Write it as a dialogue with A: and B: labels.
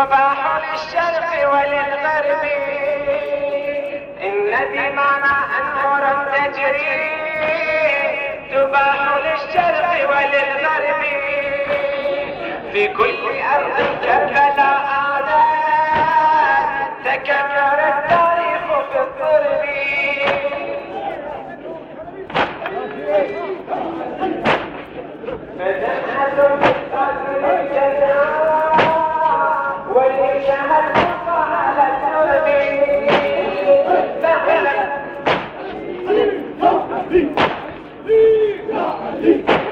A: صباح للشرق وللغرب إن دمانا أنهر تجري تباح للشرق وللغرب في كل أرض كربلاء تكرر التاريخ في الضرب فتشهد Brasil.